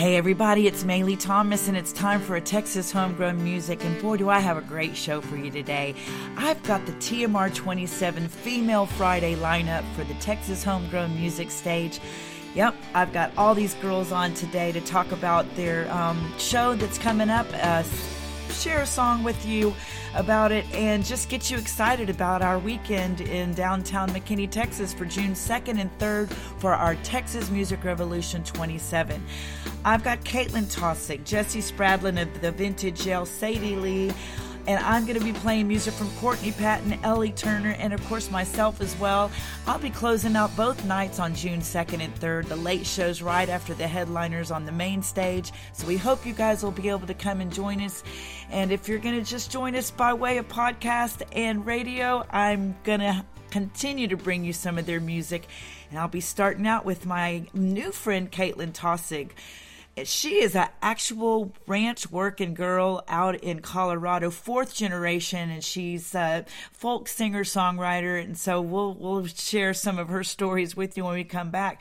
Hey everybody, it's Maylee Thomas and it's time for a Texas homegrown music and boy do I have a great show for you today. I've got the TMR 27 Female Friday lineup for the Texas homegrown music stage. Yep, I've got all these girls on today to talk about their um, show that's coming up. Uh, share a song with you about it and just get you excited about our weekend in downtown McKinney, Texas for June 2nd and 3rd for our Texas Music Revolution 27. I've got Caitlyn Taussig, Jesse Spradlin of the Vintage Yell, Sadie Lee, and I'm going to be playing music from Courtney Patton, Ellie Turner, and of course myself as well. I'll be closing out both nights on June 2nd and 3rd. The late shows right after the headliners on the main stage. So we hope you guys will be able to come and join us. And if you're going to just join us by way of podcast and radio, I'm going to continue to bring you some of their music. And I'll be starting out with my new friend, Caitlyn Taussig she is an actual ranch working girl out in Colorado, fourth generation, and she's a folk singer songwriter. And so we'll we'll share some of her stories with you when we come back.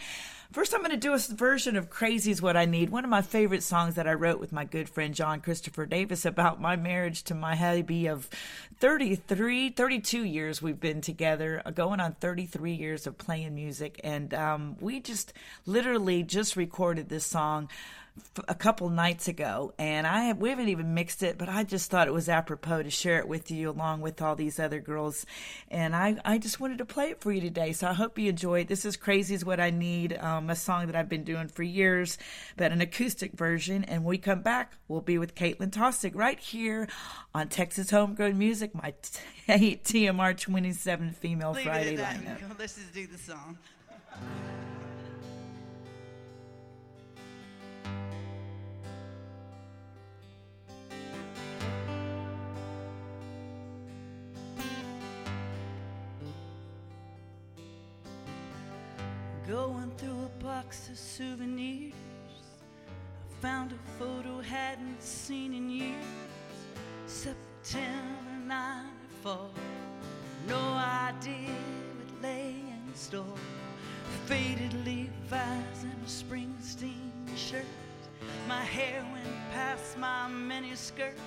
First, I'm going to do a version of Crazy is What I Need, one of my favorite songs that I wrote with my good friend John Christopher Davis about my marriage to my hubby of 33, 32 years we've been together, uh, going on 33 years of playing music. And um, we just literally just recorded this song a couple nights ago, and I have, we haven't even mixed it, but I just thought it was apropos to share it with you along with all these other girls, and I I just wanted to play it for you today. So I hope you enjoy it. This is "Crazy Is What I Need," um, a song that I've been doing for years, but an acoustic version. And when we come back, we'll be with Caitlyn Taussig right here on Texas Homegrown Music, my t- TMR 27 Female Leave Friday lineup. Let's just do the song. Box of souvenirs, I found a photo hadn't seen in years. September 94. No idea what lay in store. Faded Levi's and a Springsteen shirt. My hair went past my mini skirt.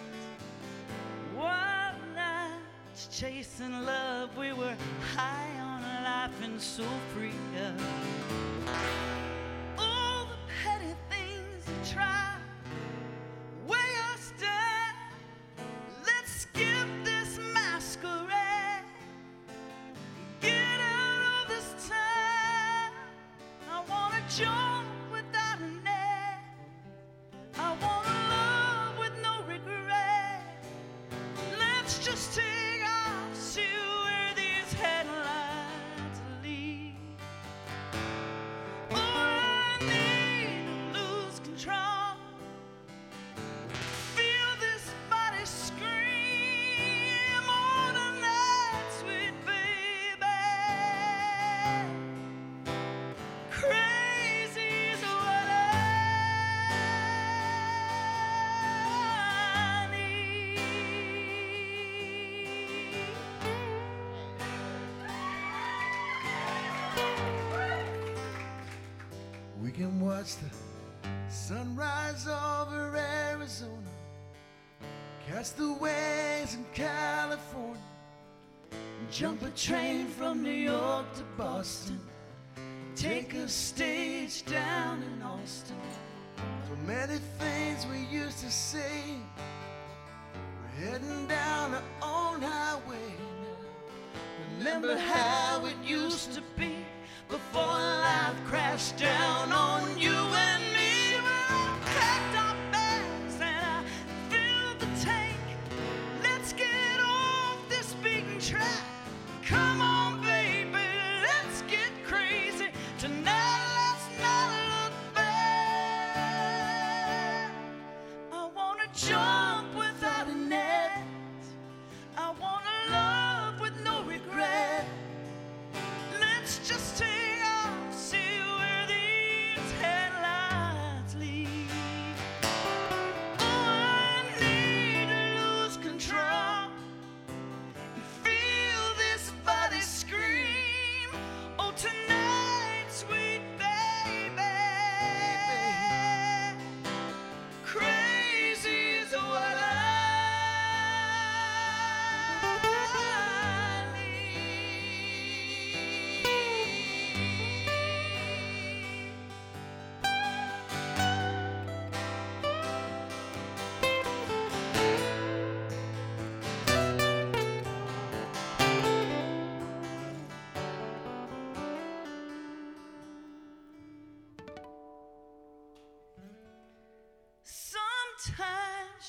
Wild nights chasing love. We were high on life and so free. Try watch the sunrise over Arizona, catch the waves in California, jump a train from New York to Boston, take a stage down in Austin. So many things we used to say, we're heading down our own highway now. Remember how it used to be before life crashed down on you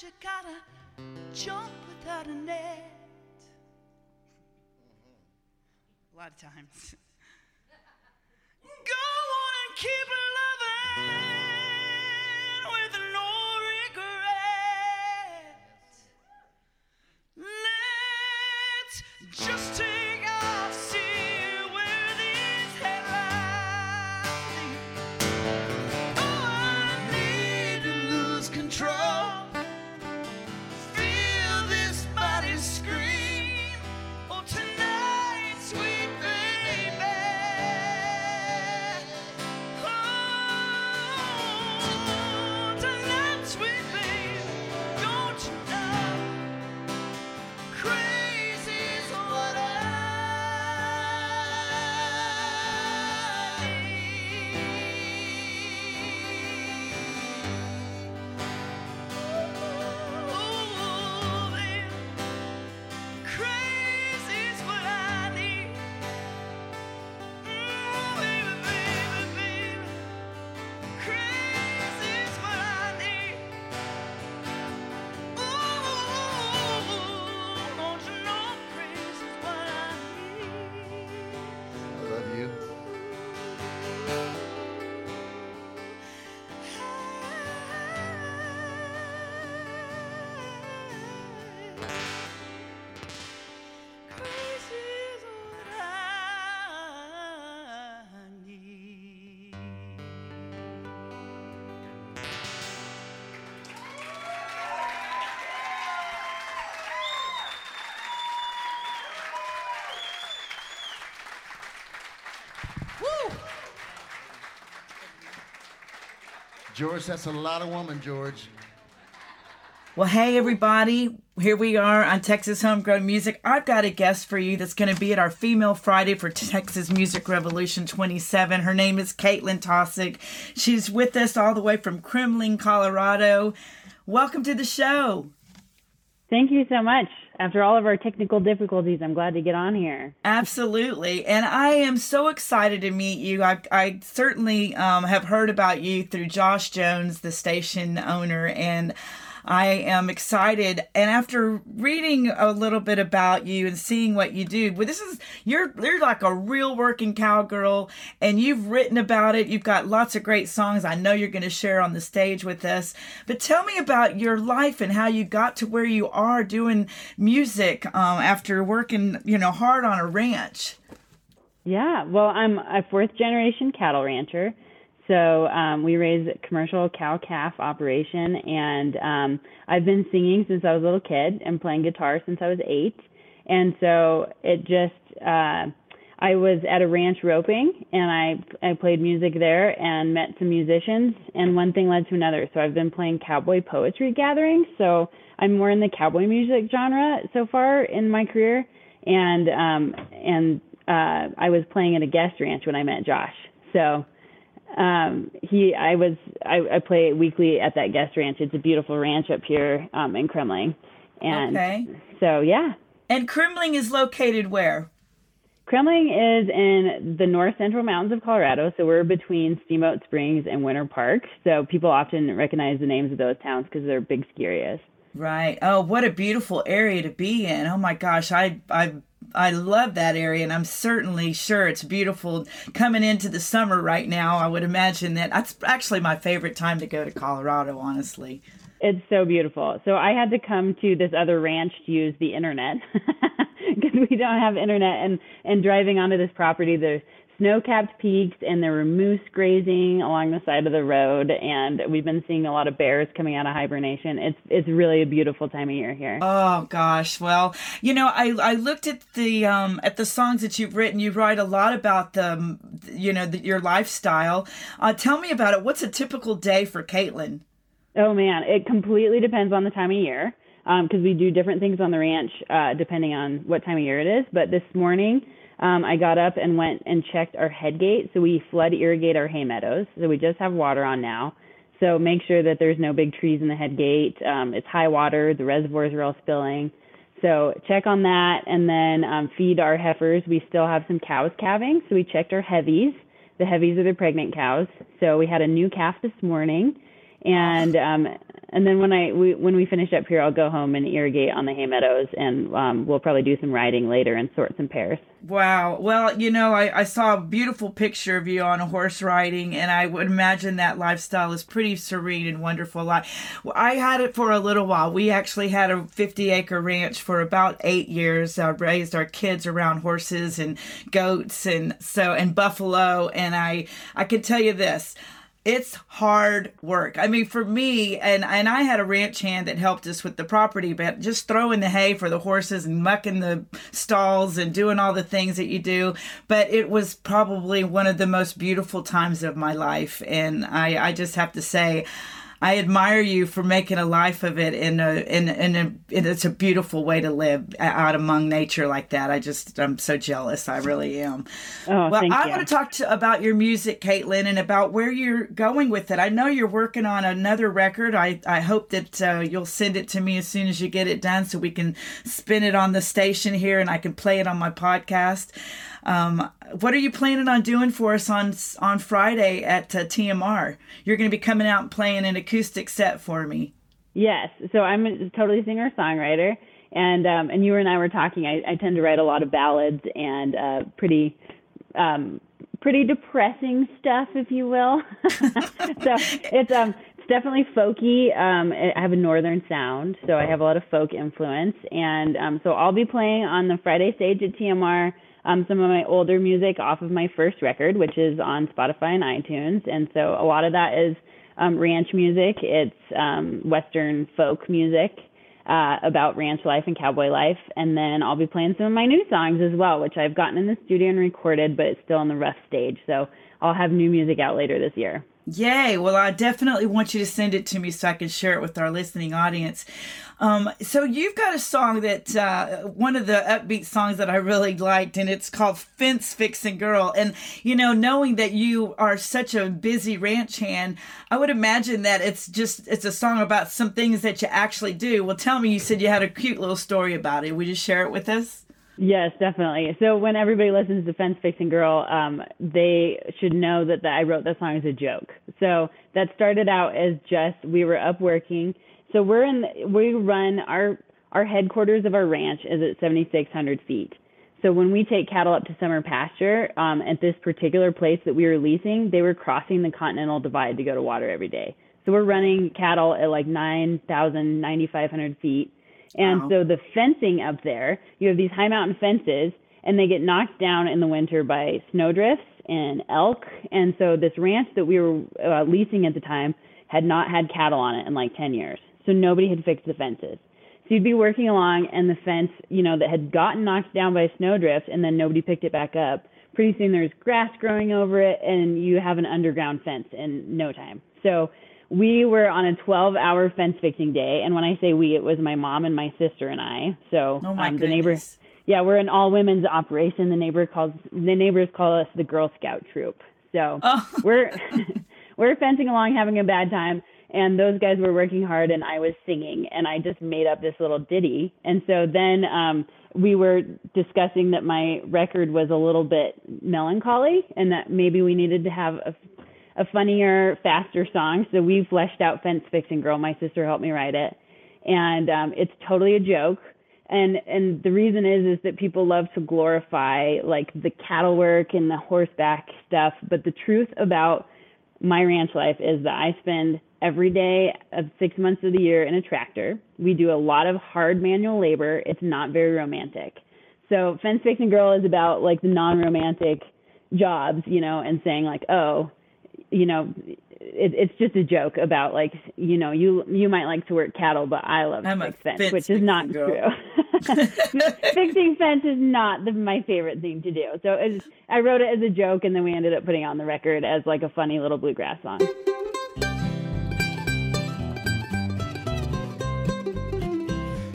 you gotta jump without a net. A lot of times. George, that's a lot of woman, George. Well, hey, everybody. Here we are on Texas Homegrown Music. I've got a guest for you that's going to be at our Female Friday for Texas Music Revolution 27. Her name is Caitlyn Taussig. She's with us all the way from Kremling, Colorado. Welcome to the show. Thank you so much. After all of our technical difficulties, I'm glad to get on here. Absolutely. And I am so excited to meet you. I, I certainly um, have heard about you through Josh Jones, the station owner, and I am excited. And after reading a little bit about you and seeing what you do, this is you're you're like a real working cowgirl, and you've written about it. You've got lots of great songs. I know you're going to share on the stage with us. But tell me about your life and how you got to where you are doing music um, after working, you know, hard on a ranch. Yeah, well, I'm a fourth generation cattle rancher. So um, we raise commercial cow calf operation, and um, I've been singing since I was a little kid and playing guitar since I was eight. And so it just, uh, I was at a ranch roping, and I I played music there and met some musicians, and one thing led to another. So I've been playing cowboy poetry gatherings. So I'm more in the cowboy music genre so far in my career, and um, and uh, I was playing at a guest ranch when I met Josh. So um he i was I, I play weekly at that guest ranch. It's a beautiful ranch up here um in kremling. And Okay. so yeah. And Kremling is located where? kremling is in the north central mountains of colorado so we're between steamboat springs and winter park. So people often recognize the names of those towns because they're big ski areas Right. Oh, what a beautiful area to be in. Oh my gosh, I I I love that area and I'm certainly sure it's beautiful coming into the summer right now. I would imagine that that's actually my favorite time to go to Colorado, honestly. It's so beautiful. So I had to come to this other ranch to use the internet because we don't have internet. And and driving onto this property, there's snow-capped peaks, and there were moose grazing along the side of the road. And we've been seeing a lot of bears coming out of hibernation. It's it's really a beautiful time of year here. Oh gosh. Well, you know, I I looked at the um at the songs that you've written. You write a lot about the you know, the, your lifestyle. Uh tell me about it. What's a typical day for Caitlyn? Oh man, it completely depends on the time of year because we do different things on the ranch uh, depending on what time of year it is. But this morning, um, I got up and went and checked our head gate. So we flood irrigate our hay meadows. So we just have water on now. So make sure that there's no big trees in the head gate. Um, it's high water. The reservoirs are all spilling. So check on that and then um, feed our heifers. We still have some cows calving. So we checked our heavies. The heavies are the pregnant cows. So we had a new calf this morning and um, and then when I we, when we finish up here, I'll go home and irrigate on the hay meadows, and um, we'll probably do some riding later and sort some pears. Wow. Well, you know, I, I saw a beautiful picture of you on a horse riding, and I would imagine that lifestyle is pretty serene and wonderful. I, I had it for a little while. We actually had a 50 acre ranch for about eight years. I raised our kids around horses and goats and so and buffalo. And I I could tell you this it's hard work. I mean, for me, and and I had a ranch hand that helped us with the property, but just throwing the hay for the horses and mucking the stalls and doing all the things that you do. But it was probably one of the most beautiful times of my life, and I I just have to say. I admire you for making a life of it in a in in a and it's a beautiful way to live out among nature like that. I just I'm so jealous. I really am. Oh, well, I you. want to talk to, about your music, Caitlyn, and about where you're going with it. I know you're working on another record. I I hope that uh, you'll send it to me as soon as you get it done, so we can spin it on the station here, and I can play it on my podcast. Um, what are you planning on doing for us on on Friday at uh, TMR? You're going to be coming out and playing an acoustic set for me. Yes. So I'm a totally singer songwriter, and um, and you and I were talking. I, I tend to write a lot of ballads and uh, pretty. Um, pretty depressing stuff, if you will. so it's um it's definitely folky. Um, I have a northern sound, so I have a lot of folk influence, and um, so I'll be playing on the Friday stage at TMR um, some of my older music off of my first record, which is on Spotify and iTunes. And so a lot of that is um, ranch music. It's um, Western folk music uh, about ranch life and cowboy life. And then I'll be playing some of my new songs as well, which I've gotten in the studio and recorded, but it's still on the rough stage. So I'll have new music out later this year. Yay. Well, I definitely want you to send it to me so I can share it with our listening audience. Um, so you've got a song that uh, one of the upbeat songs that I really liked, and it's called "Fence Fixing Girl." And you know, knowing that you are such a busy ranch hand, I would imagine that it's just it's a song about some things that you actually do. Well, tell me, you said you had a cute little story about it. Would you share it with us? Yes, definitely. So when everybody listens to Fence Fixing Girl, um, they should know that the, I wrote that song as a joke. So that started out as just we were up working. So we're in we run our our headquarters of our ranch is at 7,600 feet. So when we take cattle up to summer pasture, um, at this particular place that we were leasing, they were crossing the Continental Divide to go to water every day. So we're running cattle at like 9,000, 9,500 feet. And Wow. so the fencing up there, you have these high mountain fences, and they get knocked down in the winter by snowdrifts and elk. And so this ranch that we were uh, leasing at the time had not had cattle on it in like 10 years. So nobody had fixed the fences. So you'd be working along, and the fence, you know, that had gotten knocked down by snowdrift, and then nobody picked it back up. Pretty soon there's grass growing over it, and you have an underground fence in no time. So we were on a 12 hour fence fixing day. And when I say we, it was my mom and my sister and I. So Oh um, the neighbor, yeah, we're an all women's operation. The neighbor calls, the neighbors call us the Girl Scout troop. So Oh. we're, we're fencing along having a bad time. And those guys were working hard and I was singing and I just made up this little ditty. And so then, um, we were discussing that my record was a little bit melancholy and that maybe we needed to have a a funnier, faster song. So we fleshed out Fence Fixing Girl. My sister helped me write it. And um, it's totally a joke. And and the reason is is that people love to glorify like the cattle work and the horseback stuff. But the truth about my ranch life is that I spend every day of six months of the year in a tractor. We do a lot of hard manual labor. It's not very romantic. So fence fixing girl is about like the non-romantic jobs, you know, and saying like, oh, you know, it, it's just a joke about like, you know, you you might like to work cattle, but I love I'm to fix fence, fence which is not fixing girl. true. Fixing fence is not the, my favorite thing to do. So it's, I wrote it as a joke, and then we ended up putting it on the record as like a funny little bluegrass song.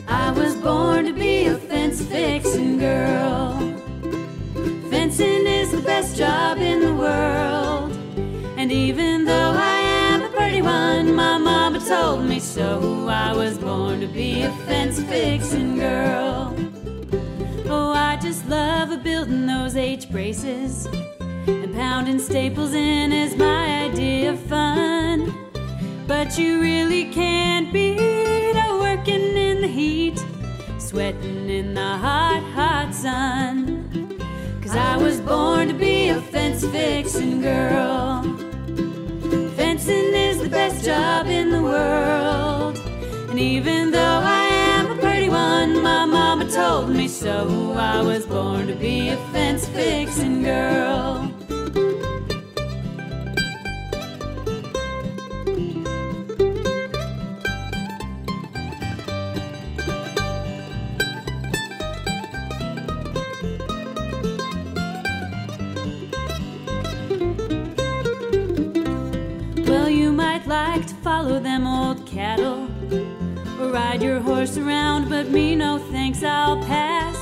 I was born to be a fence fixing girl. Fencing is the best job in the world. And even though I am a pretty one, my mama told me so. I was born to be a fence fixing girl. Oh, I just love a building those H braces. And pounding staples in is my idea of fun. But you really can't beat a working in the heat, sweating in the hot, hot sun. Cause I was born to be a fence fixing girl. The best job in the world. And even though I am a pretty one, my mama told me so. I was born to be a fence fixing girl. Them old cattle or ride your horse around, but me, no thanks, I'll pass.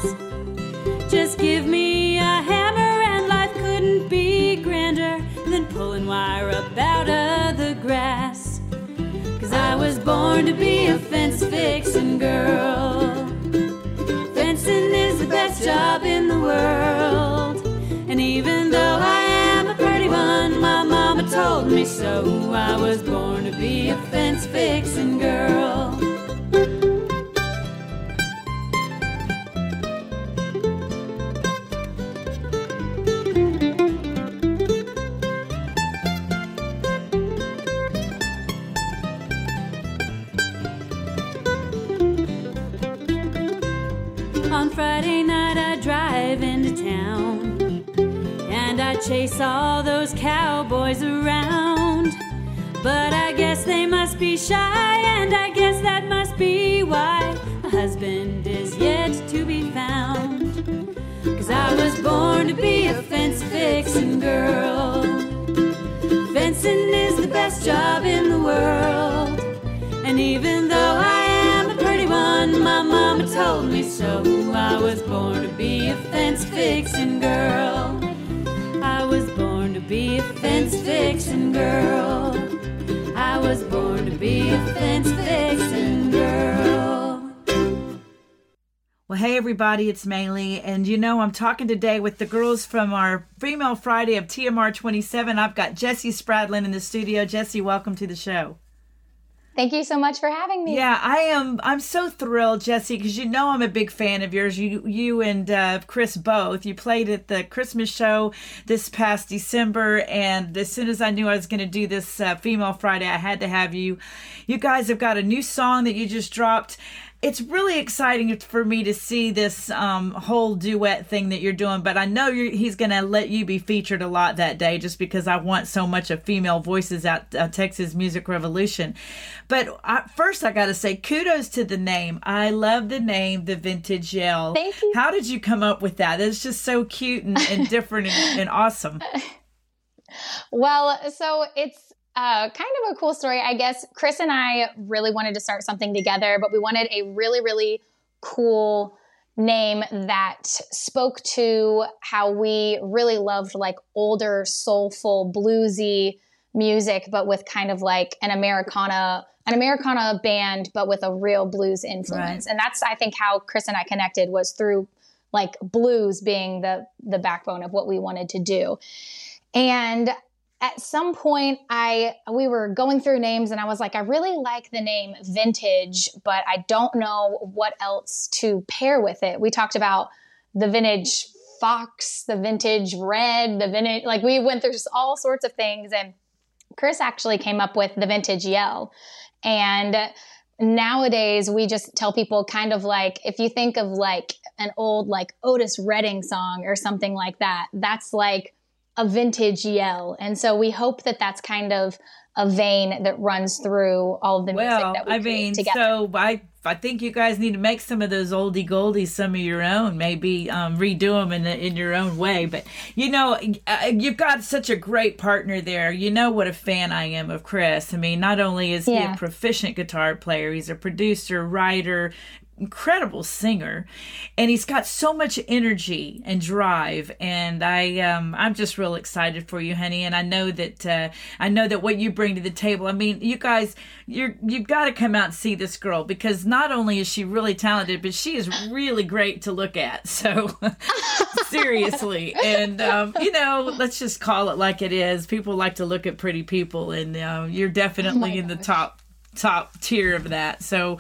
Just give me a hammer, and life couldn't be grander than pulling wire up out of the grass. Cause I was born to be a fence fixing girl. Fencing is the best job in the world. And even though I told me so. I was born to be a fence fixing girl. On Friday night, I drive into town and I chase all those cowboys around. Be shy, and I guess that must be why a husband is yet to be found. Cause I was born to be a fence fixing girl. Fencing is the best job in the world. And even though I am a pretty one, my mama told me so. I was born to be a fence fixing girl. I was born to be a fence fixing girl. Was born to be a fence girl. Well, hey everybody, it's Maylee, and you know I'm talking today with the girls from our Female Friday of TMR 27. I've got Jesse Spradlin in the studio. Jesse, welcome to the show. Thank you so much for having me. Yeah, I am. I'm so thrilled, Jesse, because you know I'm a big fan of yours. You, you and uh, Chris both. You played at the Christmas show this past December, and as soon as I knew I was going to do this uh, Female Friday, I had to have you. You guys have got a new song that you just dropped. It's really exciting for me to see this um, whole duet thing that you're doing, but I know you're, he's going to let you be featured a lot that day just because I want so much of female voices at uh, Texas Music Revolution. But I, first, I got to say kudos to the name. I love the name, The Vintage Yell. Thank you. How did you come up with that? It's just so cute and, and different and, and awesome. Well, so it's uh, kind of a cool story. I guess Chris and I really wanted to start something together, but we wanted a really, really cool name that spoke to how we really loved like older, soulful, bluesy music, but with kind of like an Americana, an Americana band, but with a real blues influence. Right. And that's, I think, how Chris and I connected was through like blues being the the backbone of what we wanted to do. And at some point I we were going through names and I was like I really like the name vintage but I don't know what else to pair with it. We talked about the vintage fox, the vintage red, the vintage like we went through just all sorts of things and Chris actually came up with the vintage yell. And nowadays we just tell people kind of like if you think of like an old like Otis Redding song or something like that, that's like a vintage yell. And so we hope that that's kind of a vein that runs through all of the music Well, that we I mean, together. so I I think you guys need to make some of those oldie goldies some of your own. Maybe um, redo them in in your own way. But you know, uh, you've got such a great partner there. You know what a fan I am of Chris. I mean, not only is he a proficient guitar player, he's a producer, writer. Incredible singer and he's got so much energy and drive and i um i'm just real excited for you honey and i know that uh i know that what you bring to the table i mean you guys you're you've got to come out and see this girl because not only is she really talented but she is really great to look at so seriously and um you know let's just call it like it is people like to look at pretty people and uh, you're definitely Oh in the top top tier of that so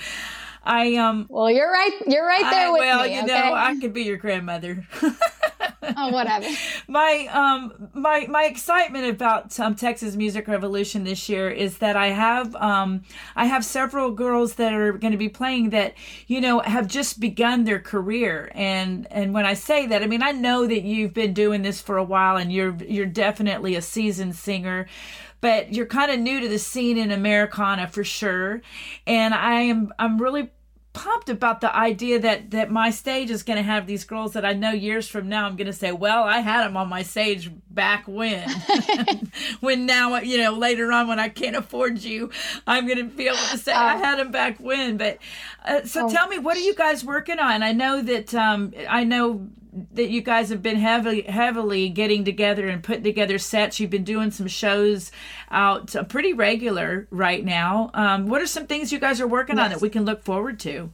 I um Well, you're right. You're right there I, with well, me. Well, you okay? know, I could be your grandmother. oh, whatever. my um my my excitement about um, Texas Music Revolution this year is that I have um I have several girls that are going to be playing that you know have just begun their career and and when I say that I mean I know that you've been doing this for a while and you're you're definitely a seasoned singer but you're kind of new to the scene in Americana for sure and I am I'm really pumped about the idea that that my stage is going to have these girls that I know years from now I'm going to say, well, I had them on my stage back when, when now you know later on when I can't afford you, I'm going to be able to say I had them back when. But uh, so tell me, what are you guys working on? I know that um, I know that you guys have been heavily heavily getting together and putting together sets. You've been doing some shows out uh, pretty regular right now. Um, what are some things you guys are working on that we can look forward to?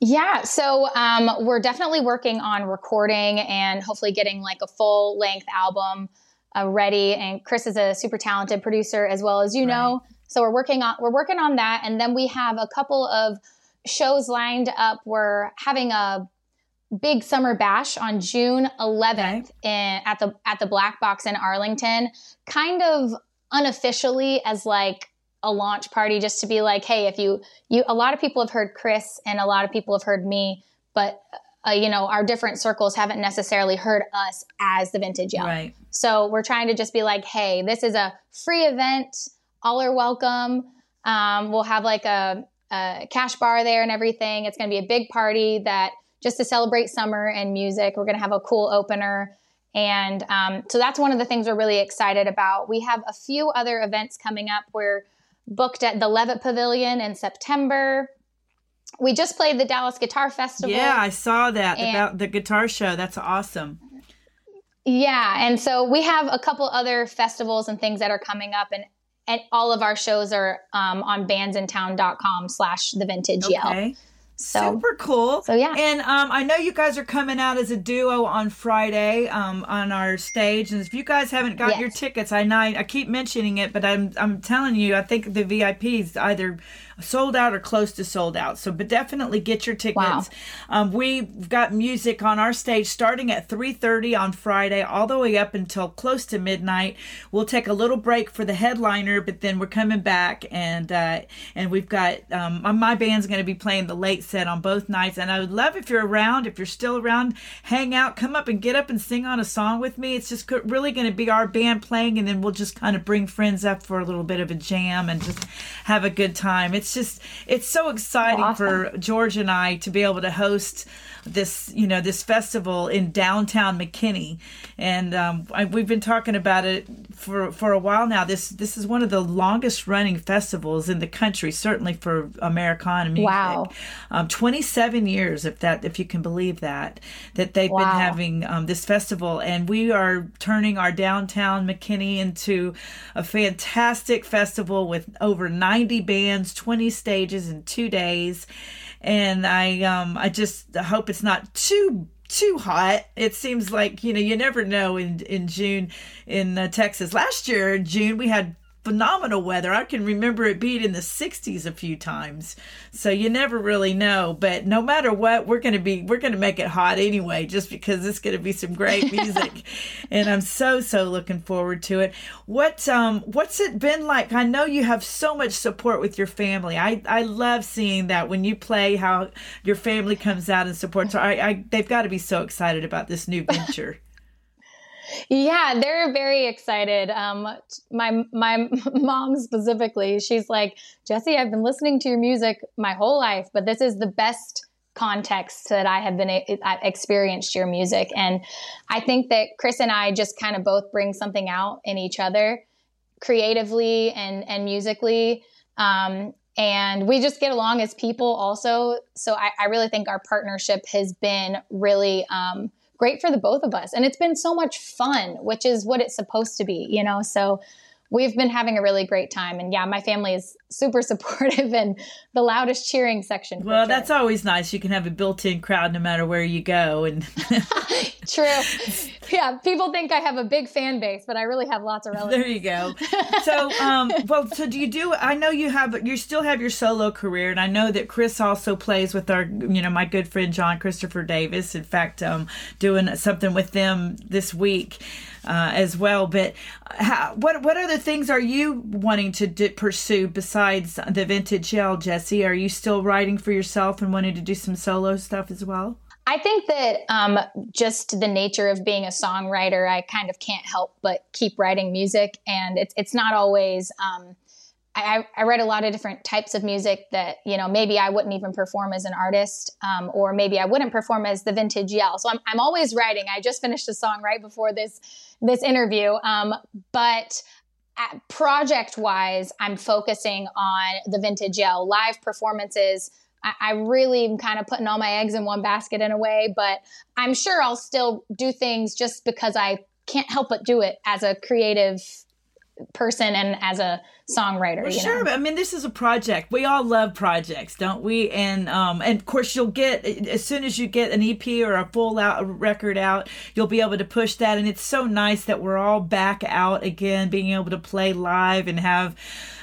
Yeah, so um, we're definitely working on recording and hopefully getting like a full length album uh, ready. And Chris is a super talented producer as well as you know. So we're working on we're working on that, and then we have a couple of shows lined up. We're having a big summer bash on June 11th in, at the at the Black Box in Arlington, kind of unofficially as like a launch party just to be like, hey, if you you a lot of people have heard Chris and a lot of people have heard me, but uh, you know our different circles haven't necessarily heard us as the Vintage Yell. Right. So we're trying to just be like, hey, this is a free event. All are welcome. Um, we'll have like a, a cash bar there and everything. It's going to be a big party that just to celebrate summer and music. We're going to have a cool opener. And um, so that's one of the things we're really excited about. We have a few other events coming up. We're booked at the Levitt Pavilion in September. We just played the Dallas Guitar Festival. Yeah, I saw that about the guitar show. That's awesome. Yeah, and so we have a couple other festivals and things that are coming up, and and all of our shows are um, on bandsintown.com slash the vintage yell. Okay. So Super cool. So, yeah. And um, I know you guys are coming out as a duo on Friday um, on our stage. And if you guys haven't got Yes. your tickets, I know I keep mentioning it, but I'm I'm telling you, I think the VIPs either sold out or close to sold out. So, but definitely get your tickets. Wow. Um, we've got music on our stage starting at 3:30 on Friday, all the way up until close to midnight. We'll take a little break for the headliner, but then we're coming back, and uh, and we've got um, my- band's going to be playing the late set on both nights. And I would love if you're around, if you're still around, hang out, come up and get up and sing on a song with me. It's just really going to be our band playing, and then we'll just kind of bring friends up for a little bit of a jam and just have a good time. It's just it's so exciting Awesome. for George and I to be able to host this, you know, this festival in downtown McKinney, and um, I, we've been talking about it for for a while now. This this is one of the longest running festivals in the country, certainly for Americana music. Wow. um, twenty seven years, if that if you can believe that, that they've been having um, this festival, and we are turning our downtown McKinney into a fantastic festival with over ninety bands, twenty stages in two days and I um I just hope it's not too too hot. It seems like you know you never know in in June in uh, Texas. Last year June we had phenomenal weather. I can remember it being in the 60s a few times. So you never really know, but no matter what, we're going to be we're going to make it hot anyway just because it's going to be some great music. and I'm so so looking forward to it. What um what's it been like? I know you have so much support with your family. I I love seeing that when you play how your family comes out and supports. I, I they've got to be so excited about this new venture. Yeah, they're very excited. Um, my my mom specifically, she's like, Jesse, I've been listening to your music my whole life, but this is the best context that I have been I've experienced your music, and I think that Chris and I just kind of both bring something out in each other, creatively and and musically. Um, and we just get along as people also. So I, I really think our partnership has been really um, great for the both of us. And it's been so much fun, which is what it's supposed to be, you know? So we've been having a really great time. And yeah, my family is super supportive and the loudest cheering section. Well, sure. that's always nice. You can have a built-in crowd no matter where you go. And true, yeah. People think I have a big fan base, but I really have lots of relatives. There you go. So, um, well, so do you do? I know you have. You still have your solo career, and I know that Chris also plays with our, you know, my good friend John Christopher Davis. In fact, um, doing something with them this week. Uh, as well. But how, what what other things are you wanting to do, pursue besides the vintage yell, Jesse? Are you still writing for yourself and wanting to do some solo stuff as well? I think that um, just the nature of being a songwriter, I kind of can't help but keep writing music, and it's it's not always. Um, I, I write a lot of different types of music that you know maybe I wouldn't even perform as an artist, um, or maybe I wouldn't perform as the vintage yell. So I'm I'm always writing. I just finished a song right before this this interview, um, but project wise, I'm focusing on the vintage yell live performances. I, I really am kind of putting all my eggs in one basket in a way, but I'm sure I'll still do things just because I can't help but do it as a creative person and as a songwriter. Well, sure. Know? I mean, this is a project. We all love projects, don't we? And um, and of course, you'll get as soon as you get an EP or a full out record out, you'll be able to push that. And it's so nice that we're all back out again, being able to play live and have,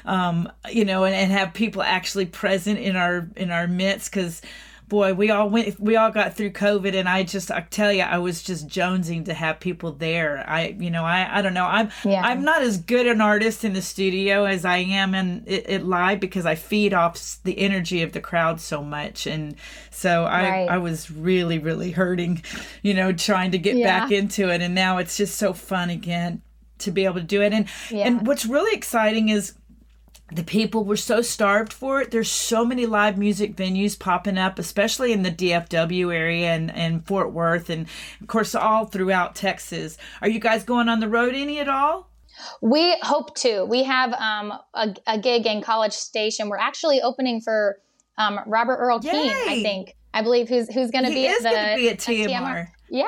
um, you know, and, and have people actually present in our in our midst because boy, we all went, we all got through COVID, and I just, I tell you, I was just jonesing to have people there. I, you know, I, I don't know, I'm, yeah. I'm not as good an artist in the studio as I am in it, it live because I feed off the energy of the crowd so much, and so I, right. I was really, really hurting, you know, trying to get yeah. back into it, and now it's just so fun again to be able to do it, and yeah. and what's really exciting is the people were so starved for it. There's so many live music venues popping up, especially in the DFW area and, and Fort Worth, and of course, all throughout Texas. Are you guys going on the road any at all? We hope to. We have um, a, a, gig in College Station. We're actually opening for um, Robert Earl Keen, I think. I believe who's who's going to be at the be at TMR. TMR. Yeah.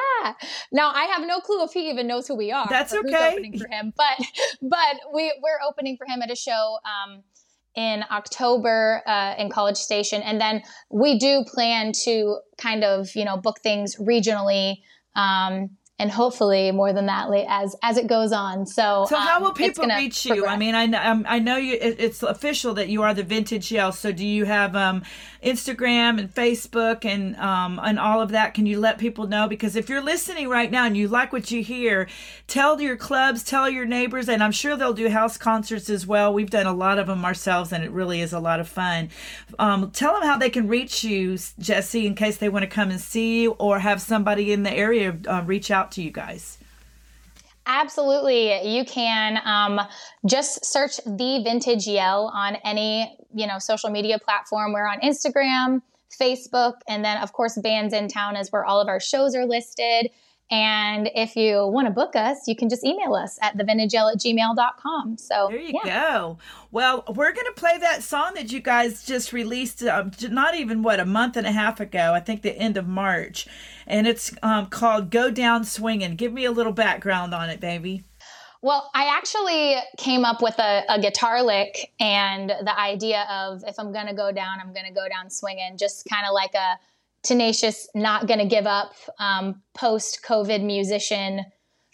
Now I have no clue if he even knows who we are. That's okay. opening for him, but but we we're opening for him at a show um, in October uh, in College Station, and then we do plan to kind of you know book things regionally. Um, and hopefully more than that as as it goes on. So, so how will um, people reach you? I mean, I um, I know you. It, it's official that you are the Vintage Yell. So, do you have um, Instagram and Facebook and um, and all of that? Can you let people know? Because if you're listening right now and you like what you hear, tell your clubs, tell your neighbors, and I'm sure they'll do house concerts as well. We've done a lot of them ourselves, and it really is a lot of fun. Um, tell them how they can reach you, Jesse, in case they want to come and see you or have somebody in the area uh, reach out to you guys? Absolutely. You can um, just search the vintage yell on any, you know, social media platform. We're on Instagram, Facebook, and then of course Bands in Town is where all of our shows are listed. And if you want to book us, you can just email us at thevintageyell at gmail.com. So there you yeah. go. Well, we're going to play that song that you guys just released, uh, not even what, a month and a half ago, I think the end of March. And it's um, called Go Down Swinging. Give me a little background on it, baby. Well, I actually came up with a, a, guitar lick and the idea of if I'm going to go down, I'm going to go down swinging, just kind of like a tenacious, not going to give up um, post COVID musician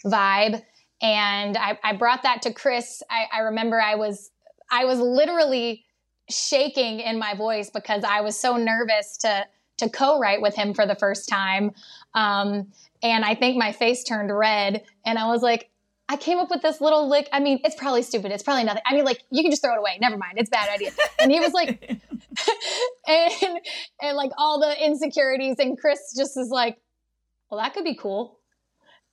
vibe. And I, I, brought that to Chris. I, I remember I was I was literally shaking in my voice because I was so nervous to to co-write with him for the first time. Um, and I think my face turned red, and I was like, I came up with this little lick. I mean, it's probably stupid. It's probably nothing. I mean, like you can just throw it away. Never mind. It's bad idea. And he was like, and and like all the insecurities. And Chris just is like, well, that could be cool.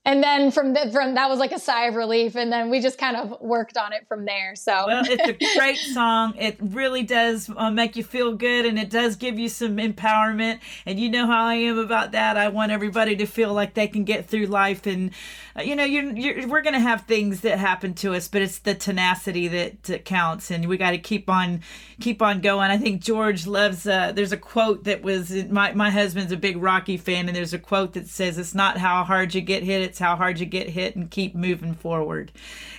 And then from the, from that was like a sigh of relief, and then we just kind of worked on it from there. So well, it's a great song. It really does uh, make you feel good, and it does give you some empowerment. And you know how I am about that. I want everybody to feel like they can get through life, and uh, you know, you're, you're we're gonna have things that happen to us, but it's the tenacity that, that counts, and we got to keep on keep on going. I think George loves. Uh, there's a quote that was my my husband's a big Rocky fan, and there's a quote that says, "It's not how hard you get hit, it's how hard you get hit and keep moving forward."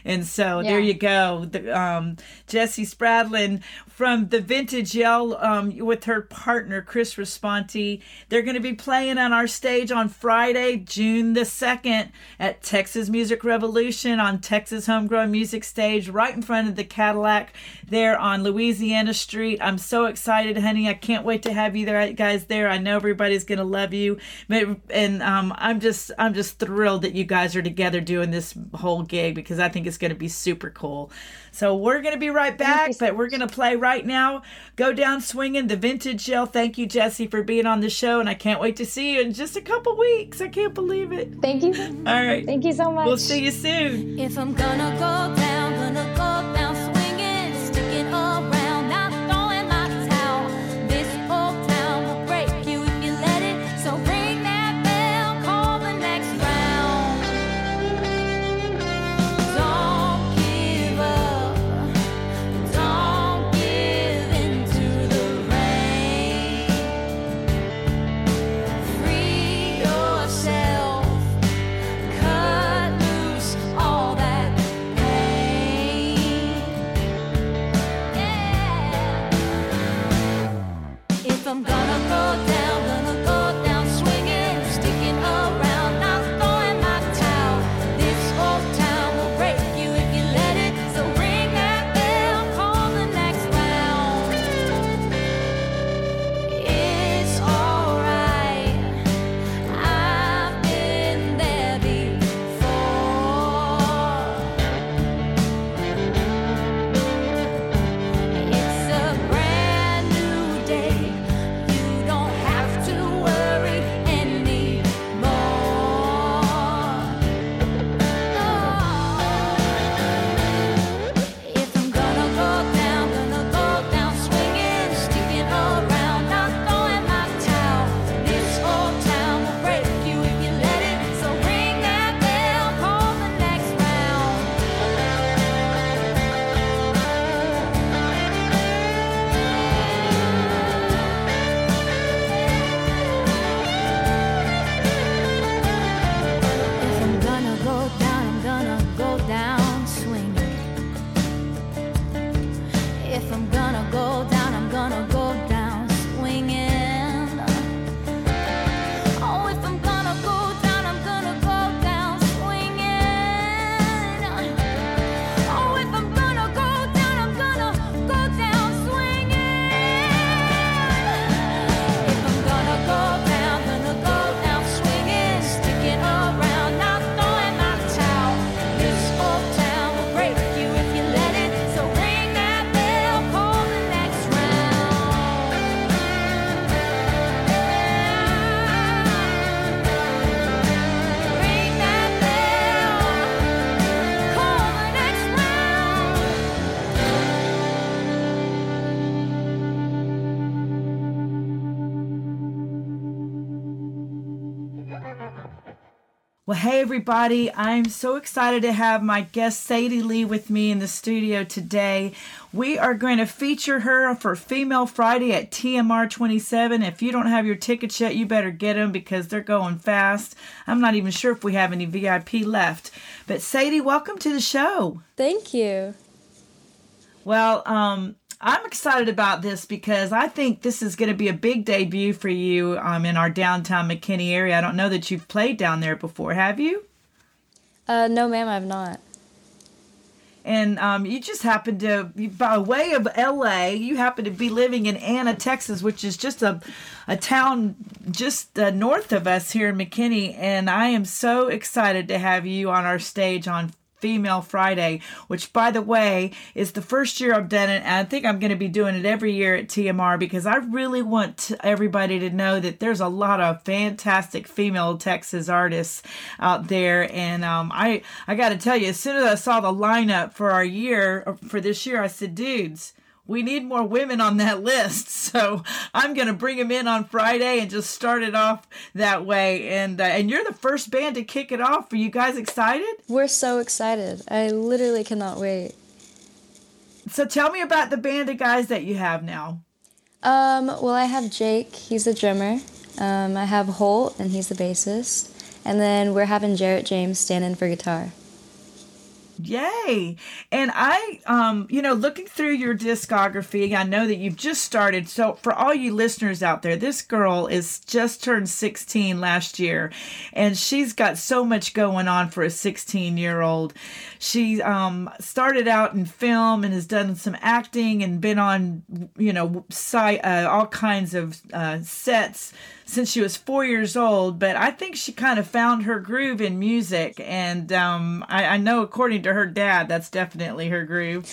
And so yeah. there you go. The, um, Jesse Spradlin from the Vintage Yell um, with her partner Chris Responti. They're going to be playing on our stage on Friday, June the second, at Texas Music Revolution on Texas Homegrown Music Stage, right in front of the Cadillac there on Louisiana Street. I'm so excited, honey. I can't wait to have you there, guys. There, I know everybody's gonna love you, and um, I'm just I'm just thrilled that you guys are together doing this whole gig because I think it's gonna be super cool. So we're gonna be right back, but we're gonna play right now. Go down swinging the vintage yell. Thank you, Jesse, for being on the show, and I can't wait to see you in just a couple weeks. I can't believe it. Thank you. All right. Thank you so much. We'll see you soon. If I'm gonna go down, gonna go down. Well, hey, everybody. I'm so excited to have my guest Sadie Lee with me in the studio today. We are going to feature her for Female Friday at TMR 27. If you don't have your tickets yet, you better get them because they're going fast. I'm not even sure if we have any VIP left. But Sadie, welcome to the show. Thank you. Well, um, I'm excited about this because I think this is going to be a big debut for you um, in our downtown McKinney area. I don't know that you've played down there before, have you? Uh, no, ma'am, I've not. And um, you just happen to, by way of LA, you happen to be living in Anna, Texas, which is just a, a town just uh, north of us here in McKinney. And I am so excited to have you on our stage on Female Friday, which, by the way, is the first year I've done it. And I think I'm going to be doing it every year at TMR because I really want everybody to know that there's a lot of fantastic female Texas artists out there. And um, I, I got to tell you, as soon as I saw the lineup for our year, for this year, I said, dudes, we need more women on that list. So I'm going to bring them in on Friday and just start it off that way. And uh, and you're the first band to kick it off. Are you guys excited? We're so excited. I literally cannot wait. So tell me about the band of guys that you have now. Um, well, I have Jake. He's the drummer. Um, I have Holt, and he's the bassist. And then we're having Jarrett James stand in for guitar. Yay. And I, um, you know, looking through your discography, I know that you've just started. So, for all you listeners out there, this girl is just turned 16 last year, and she's got so much going on for a 16 year old. She um, started out in film and has done some acting and been on, you know, site, uh, all kinds of uh, sets since she was four years old, but I think she kind of found her groove in music. And um, I, I, know, according to her dad, that's definitely her groove.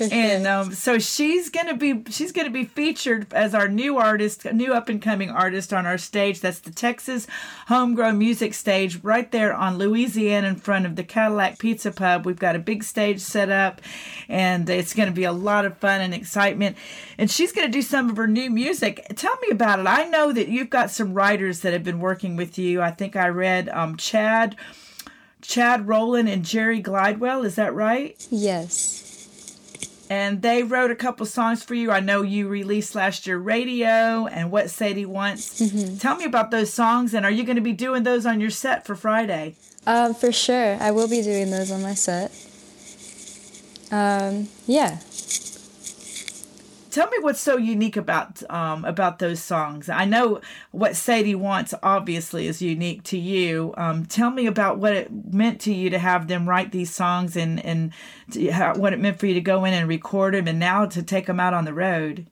and um, so she's gonna be she's gonna be featured as our new artist, new up and coming artist on our stage. That's the Texas Homegrown Music Stage, right there on Louisiana, in front of the Cadillac Pizza Pub. We've got a big stage set up, and it's gonna be a lot of fun and excitement. And she's gonna do some of her new music. Tell me about it. I know that you've got some writers that have been working with you. I think I read um, Chad, Chad Rowland and Jerry Glidewell. Is that right? Yes. And they wrote a couple songs for you. I know you released last year Radio and What Sadie Wants. Mm-hmm. Tell me about those songs, and are you going to be doing those on your set for Friday? Um, for sure. I will be doing those on my set. Um, yeah tell me what's so unique about um, about those songs. I know what Sadie wants obviously is unique to you. Um, tell me about what it meant to you to have them write these songs and and how, what it meant for you to go in and record them and now to take them out on the road.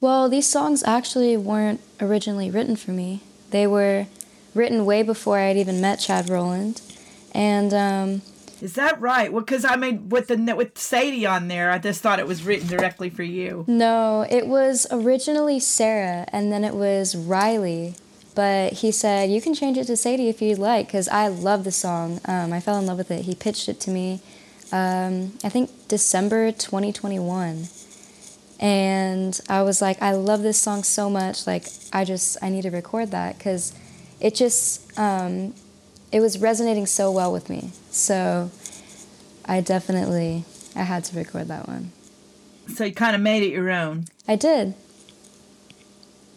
Well, these songs actually weren't originally written for me. They were written way before I had even met Chad Roland, and um, is that right? Well, because I made with the with Sadie on there, I just thought it was written directly for you. No, it was originally Sarah, and then it was Riley. But he said you can change it to Sadie if you'd like, because I love the song. Um, I fell in love with it. He pitched it to me, um, I think December 2021, and I was like, I love this song so much. Like, I just I need to record that because it just um, it was resonating so well with me. So I definitely I had to record that one. So you kind of made it your own. I did.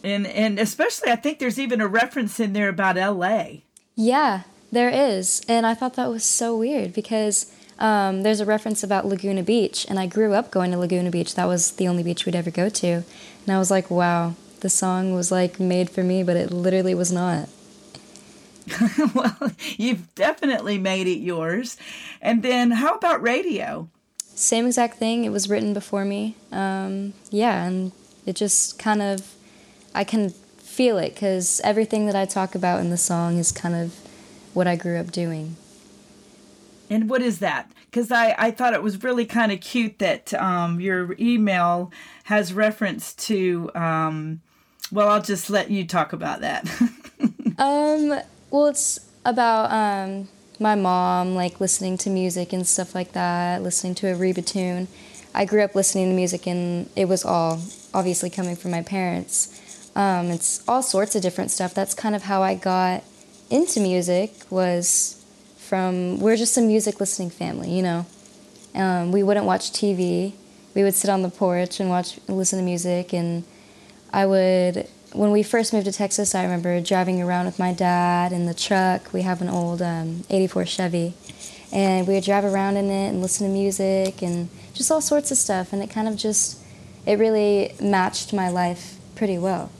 And and especially I think there's even a reference in there about LA. Yeah, there is. And I thought that was so weird because um, there's a reference about Laguna Beach, and I grew up going to Laguna Beach. That was the only beach we'd ever go to. And I was like, wow, the song was like made for me, but it literally was not. well, you've definitely made it yours. And then how about radio? Same exact thing. It was written before me. Um, yeah, and it just kind of, I can feel it because everything that I talk about in the song is kind of what I grew up doing. And what is that? Because I, I thought it was really kind of cute that um, your email has reference to, um, well, I'll just let you talk about that. um, well, it's about um, my mom, like listening to music and stuff like that, listening to a Reba tune. I grew up listening to music, and it was all obviously coming from my parents. Um, it's all sorts of different stuff. That's kind of how I got into music. Was from we're just a music listening family, you know. Um, we wouldn't watch TV. We would sit on the porch and watch, listen to music, and I would when we first moved to Texas, I remember driving around with my dad in the truck. We have an old um, 84 Chevy. And we would drive around in it and listen to music and just all sorts of stuff. And it kind of just, it really matched my life pretty well.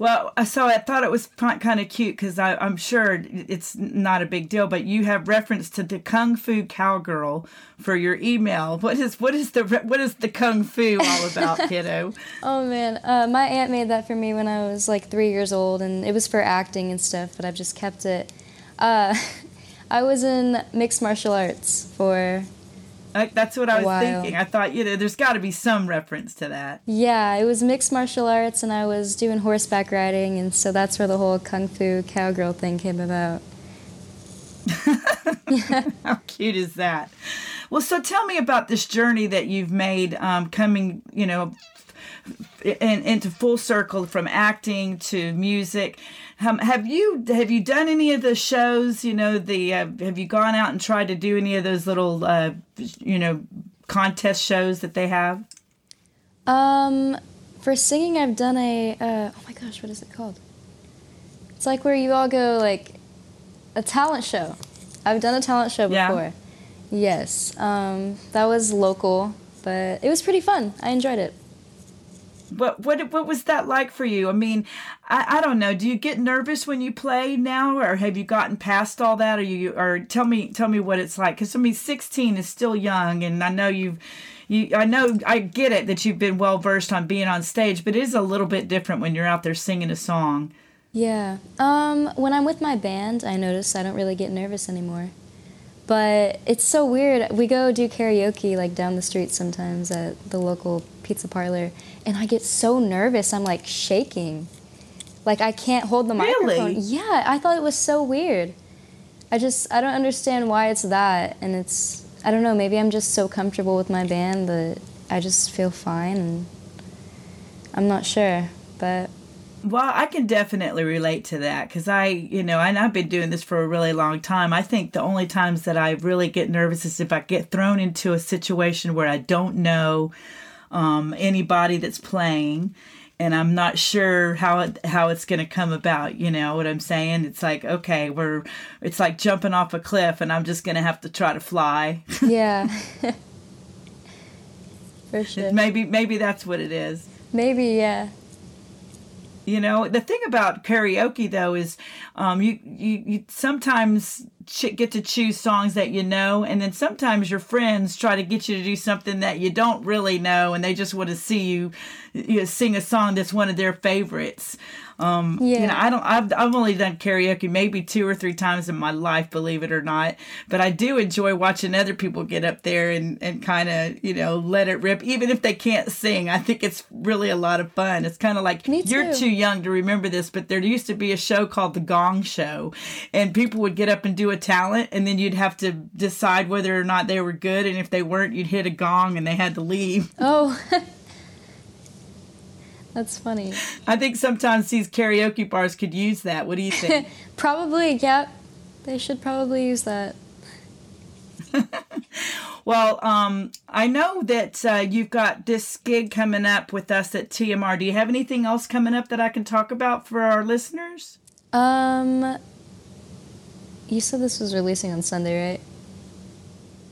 Well, uh, so I thought it was kind of cute because I'm sure it's not a big deal, but you have reference to the Kung Fu Cowgirl for your email. What is what is the what is the Kung Fu all about, kiddo? oh man, uh, my aunt made that for me when I was like three years old, and it was for acting and stuff. But I've just kept it. Uh, I was in mixed martial arts for Uh, that's what I was thinking. I thought, you know, there's got to be some reference to that. yeah, it was mixed martial arts, and I was doing horseback riding, and so that's where the whole kung fu cowgirl thing came about. How cute is that? Well, so tell me about this journey that you've made um, coming, you know, in, into full circle from acting to music. Um, have you have you done any of the shows? You know, the uh, have you gone out and tried to do any of those little, uh, you know, contest shows that they have? Um, for singing, I've done a. Uh, oh my gosh, what is it called? It's like where you all go like a talent show. I've done a talent show before. Yeah. before. Yes, um, that was local, but it was pretty fun. I enjoyed it. What what what was that like for you? I mean, I, I don't know. Do you get nervous when you play now, or have you gotten past all that? Or you or tell me tell me what it's like? Because I mean, sixteen is still young, and I know you've you I know I get it that you've been well versed on being on stage, but it is a little bit different when you're out there singing a song. Yeah. Um, when I'm with my band, I notice I don't really get nervous anymore. But it's so weird. We go do karaoke like down the street sometimes at the local pizza parlor, and I get so nervous. I'm like shaking. Like I can't hold the Really? microphone. Yeah, I thought it was so weird. I just I don't understand why it's that and it's I don't know, maybe I'm just so comfortable with my band that I just feel fine and I'm not sure. But Well, I can definitely relate to that because I, you know, and I've been doing this for a really long time. I think the only times that I really get nervous is if I get thrown into a situation where I don't know um, anybody that's playing, and I'm not sure how it how it's going to come about. You know what I'm saying? It's like okay, we're it's like jumping off a cliff, and I'm just going to have to try to fly. yeah. For sure. maybe maybe that's what it is. Maybe, yeah. You know, the thing about karaoke though is, um, you you you sometimes ch- get to choose songs that you know, and then sometimes your friends try to get you to do something that you don't really know, and they just want to see you, you know, sing a song that's one of their favorites. Um, Yeah. You know, I don't. I've I've only done karaoke maybe two or three times in my life, believe it or not. But I do enjoy watching other people get up there and and kind of you know let it rip, even if they can't sing. I think it's really a lot of fun. It's kind of like you're too. too young to remember this, but there used to be a show called The Gong Show, and people would get up and do a talent, and then you'd have to decide whether or not they were good, and if they weren't, you'd hit a gong and they had to leave. Oh. That's funny. I think sometimes these karaoke bars could use that. What do you think? Probably, yeah. They should probably use that. well, um, I know that uh, you've got this gig coming up with us at TMR. Do you have anything else coming up that I can talk about for our listeners? Um, you said this was releasing on Sunday, right?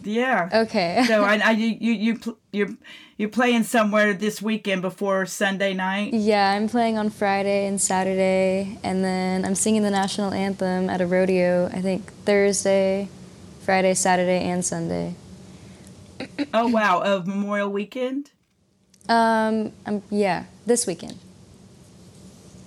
Yeah. Okay. so I, I you you you you're you're playing somewhere this weekend before Sunday night. yeah, I'm playing on Friday and Saturday, and then I'm singing the national anthem at a rodeo, I think Thursday, Friday, Saturday, and Sunday. Oh wow, of Memorial Weekend. Um, I'm, yeah, this weekend.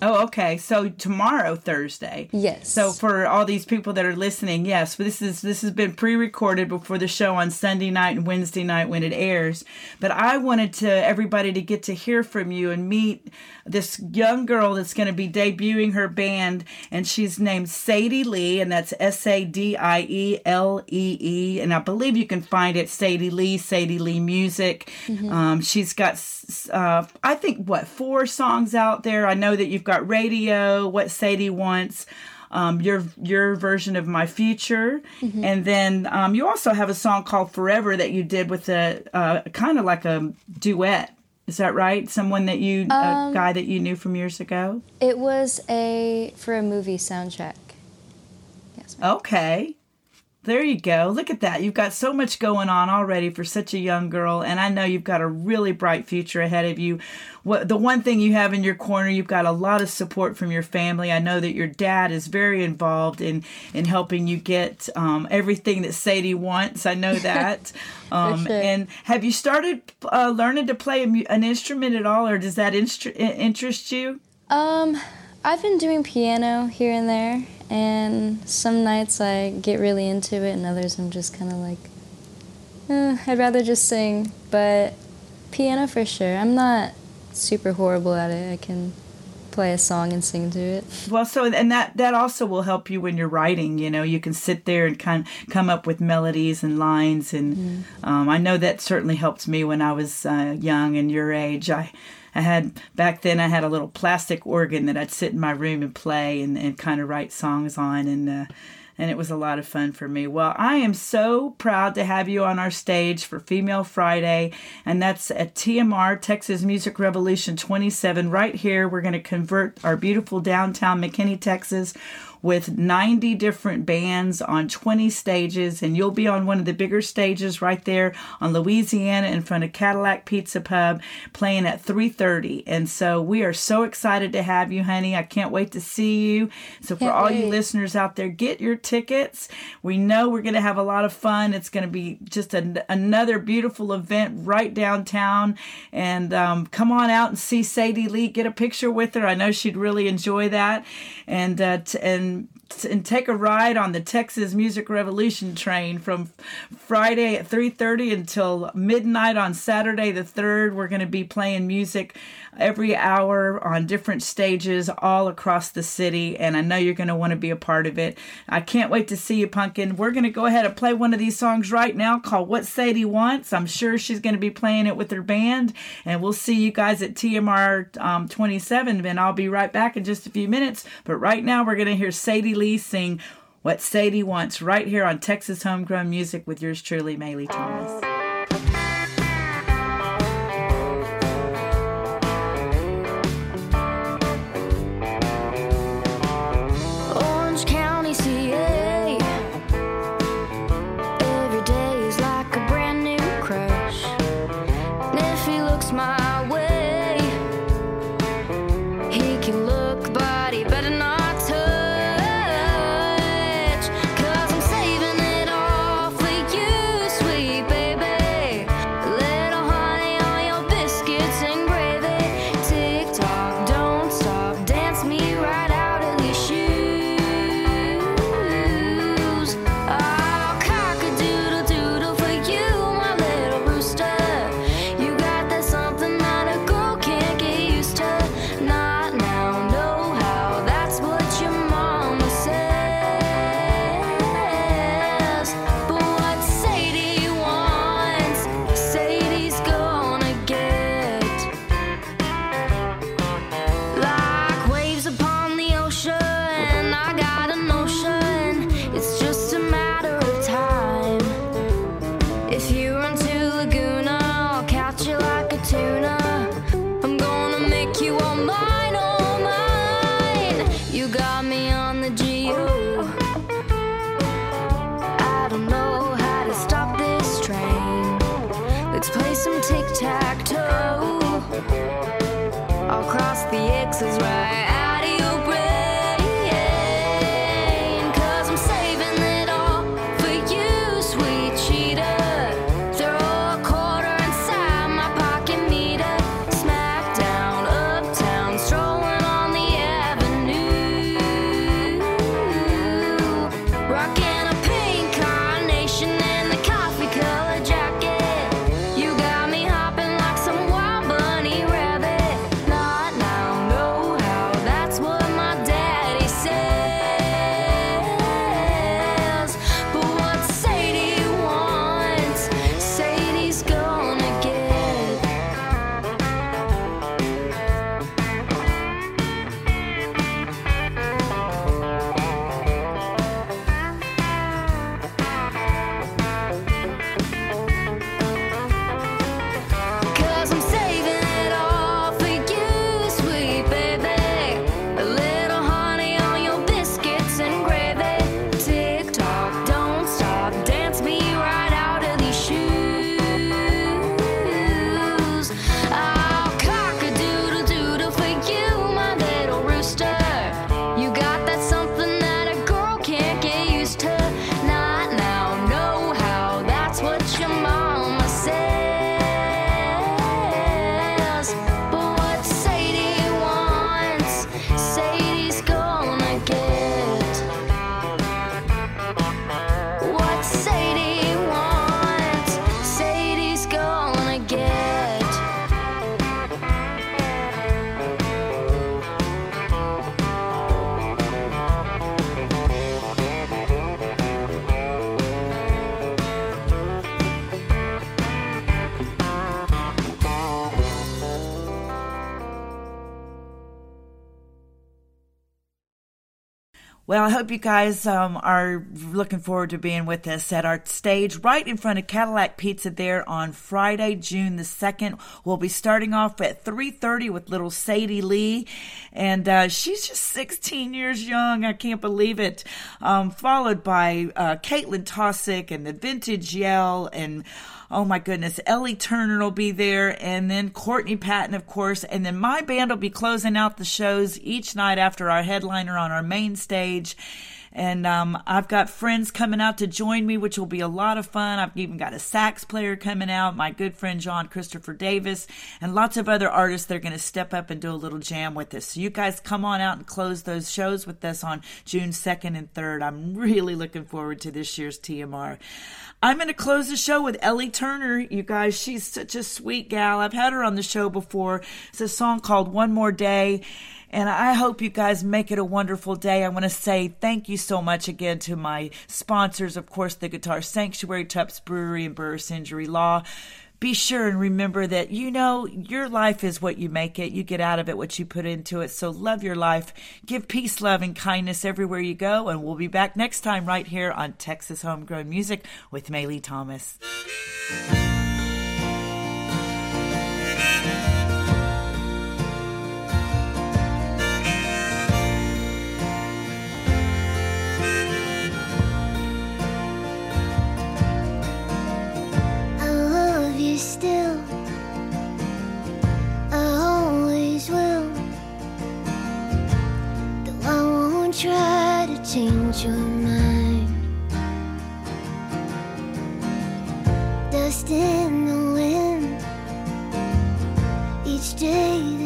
Oh, okay. So tomorrow, Thursday. Yes. So for all these people that are listening, yes, this is this has been pre-recorded before the show on Sunday night and Wednesday night when it airs. But I wanted to everybody to get to hear from you and meet this young girl that's going to be debuting her band, and she's named Sadie Lee, and that's S A D I E L E E, and I believe you can find it Sadie Lee, Sadie Lee Music. Um, she's got, uh, I think, what four songs out there. I know that you've got Radio, What Sadie Wants. Um, your your version of my future, and then um, you also have a song called Forever that you did with a uh, kind of like a duet. Is that right? Someone that you, a guy that you knew from years ago. It was a for a movie soundtrack. Yes. Okay. There you go. Look at that. You've got so much going on already for such a young girl, and I know you've got a really bright future ahead of you. What the one thing you have in your corner, you've got a lot of support from your family. I know that your dad is very involved in in helping you get um, everything that Sadie wants. I know that. um, sure. And have you started uh, learning to play an instrument at all, or does that instru- interest you? Um, I've been doing piano here and there, and some nights I get really into it, and others I'm just kind of like, eh, I'd rather just sing. But piano for sure. I'm not super horrible at it. I can play a song and sing to it. Well, so and that that also will help you when you're writing. You know, you can sit there and kind of come up with melodies and lines, and um, I know that certainly helped me when I was uh, young and your age. I I had back then I had a little plastic organ that I'd sit in my room and play and, and kind of write songs on and. Uh, and it was a lot of fun for me. Well, I am so proud to have you on our stage for Female Friday, and that's at TMR Texas Music Revolution 27 right here. We're going to convert our beautiful downtown McKinney, Texas with 90 different bands on 20 stages and you'll be on one of the bigger stages right there on Louisiana in front of Cadillac Pizza Pub playing at 3:30 and so we are so excited to have you honey. I can't wait to see you. So for all you listeners out there get your tickets. We know we're going to have a lot of fun. It's going to be just an another beautiful event right downtown. And um, come on out and see Sadie Lee. Get a picture with her. I know she'd really enjoy that. And uh, t- and and take a ride on the Texas Music Revolution train from Friday at 3:30 until midnight on Saturday the 3rd. We're going to be playing music every hour on different stages all across the city and I know you're going to want to be a part of it. I can't wait to see you Pumpkin. We're going to go ahead and play one of these songs right now called What Sadie Wants. I'm sure she's going to be playing it with her band and we'll see you guys at TMR um, 27 and I'll be right back in just a few minutes. But right now we're going to hear Sadie Lee sing What Sadie Wants right here on Texas Homegrown Music with yours truly, Maylee Thomas. Well, I hope you guys um, are looking forward to being with us at our stage right in front of Cadillac Pizza there on Friday, June the 2nd. We'll be starting off at 3.30 with little Sadie Lee, and uh, she's just 16 years young. I can't believe it. Um, followed by uh, Caitlyn Taussig and the Vintage Yell and Oh my goodness. Ellie Turner will be there and then Courtney Patton, of course. And then my band will be closing out the shows each night after our headliner on our main stage. And um, I've got friends coming out to join me, which will be a lot of fun. I've even got a sax player coming out, my good friend John Christopher Davis, and lots of other artists that are going to step up and do a little jam with us. So you guys come on out and close those shows with us on June 2nd and 3rd. I'm really looking forward to this year's TMR. I'm going to close the show with Ellie Turner. You guys, she's such a sweet gal. I've had her on the show before. It's a song called One More Day. And I hope you guys make it a wonderful day. I want to say thank you so much again to my sponsors, of course, the Guitar Sanctuary, TUPPS Brewery, and Burris Injury Law be sure and remember that you know your life is what you make it. You get out of it what you put into it. So love your life. Give peace, love, and kindness everywhere you go. And we'll be back next time right here on Texas Homegrown Music with Maylee Thomas. Still. I always will. Though I won't try to change your mind. Dust in the wind. Each day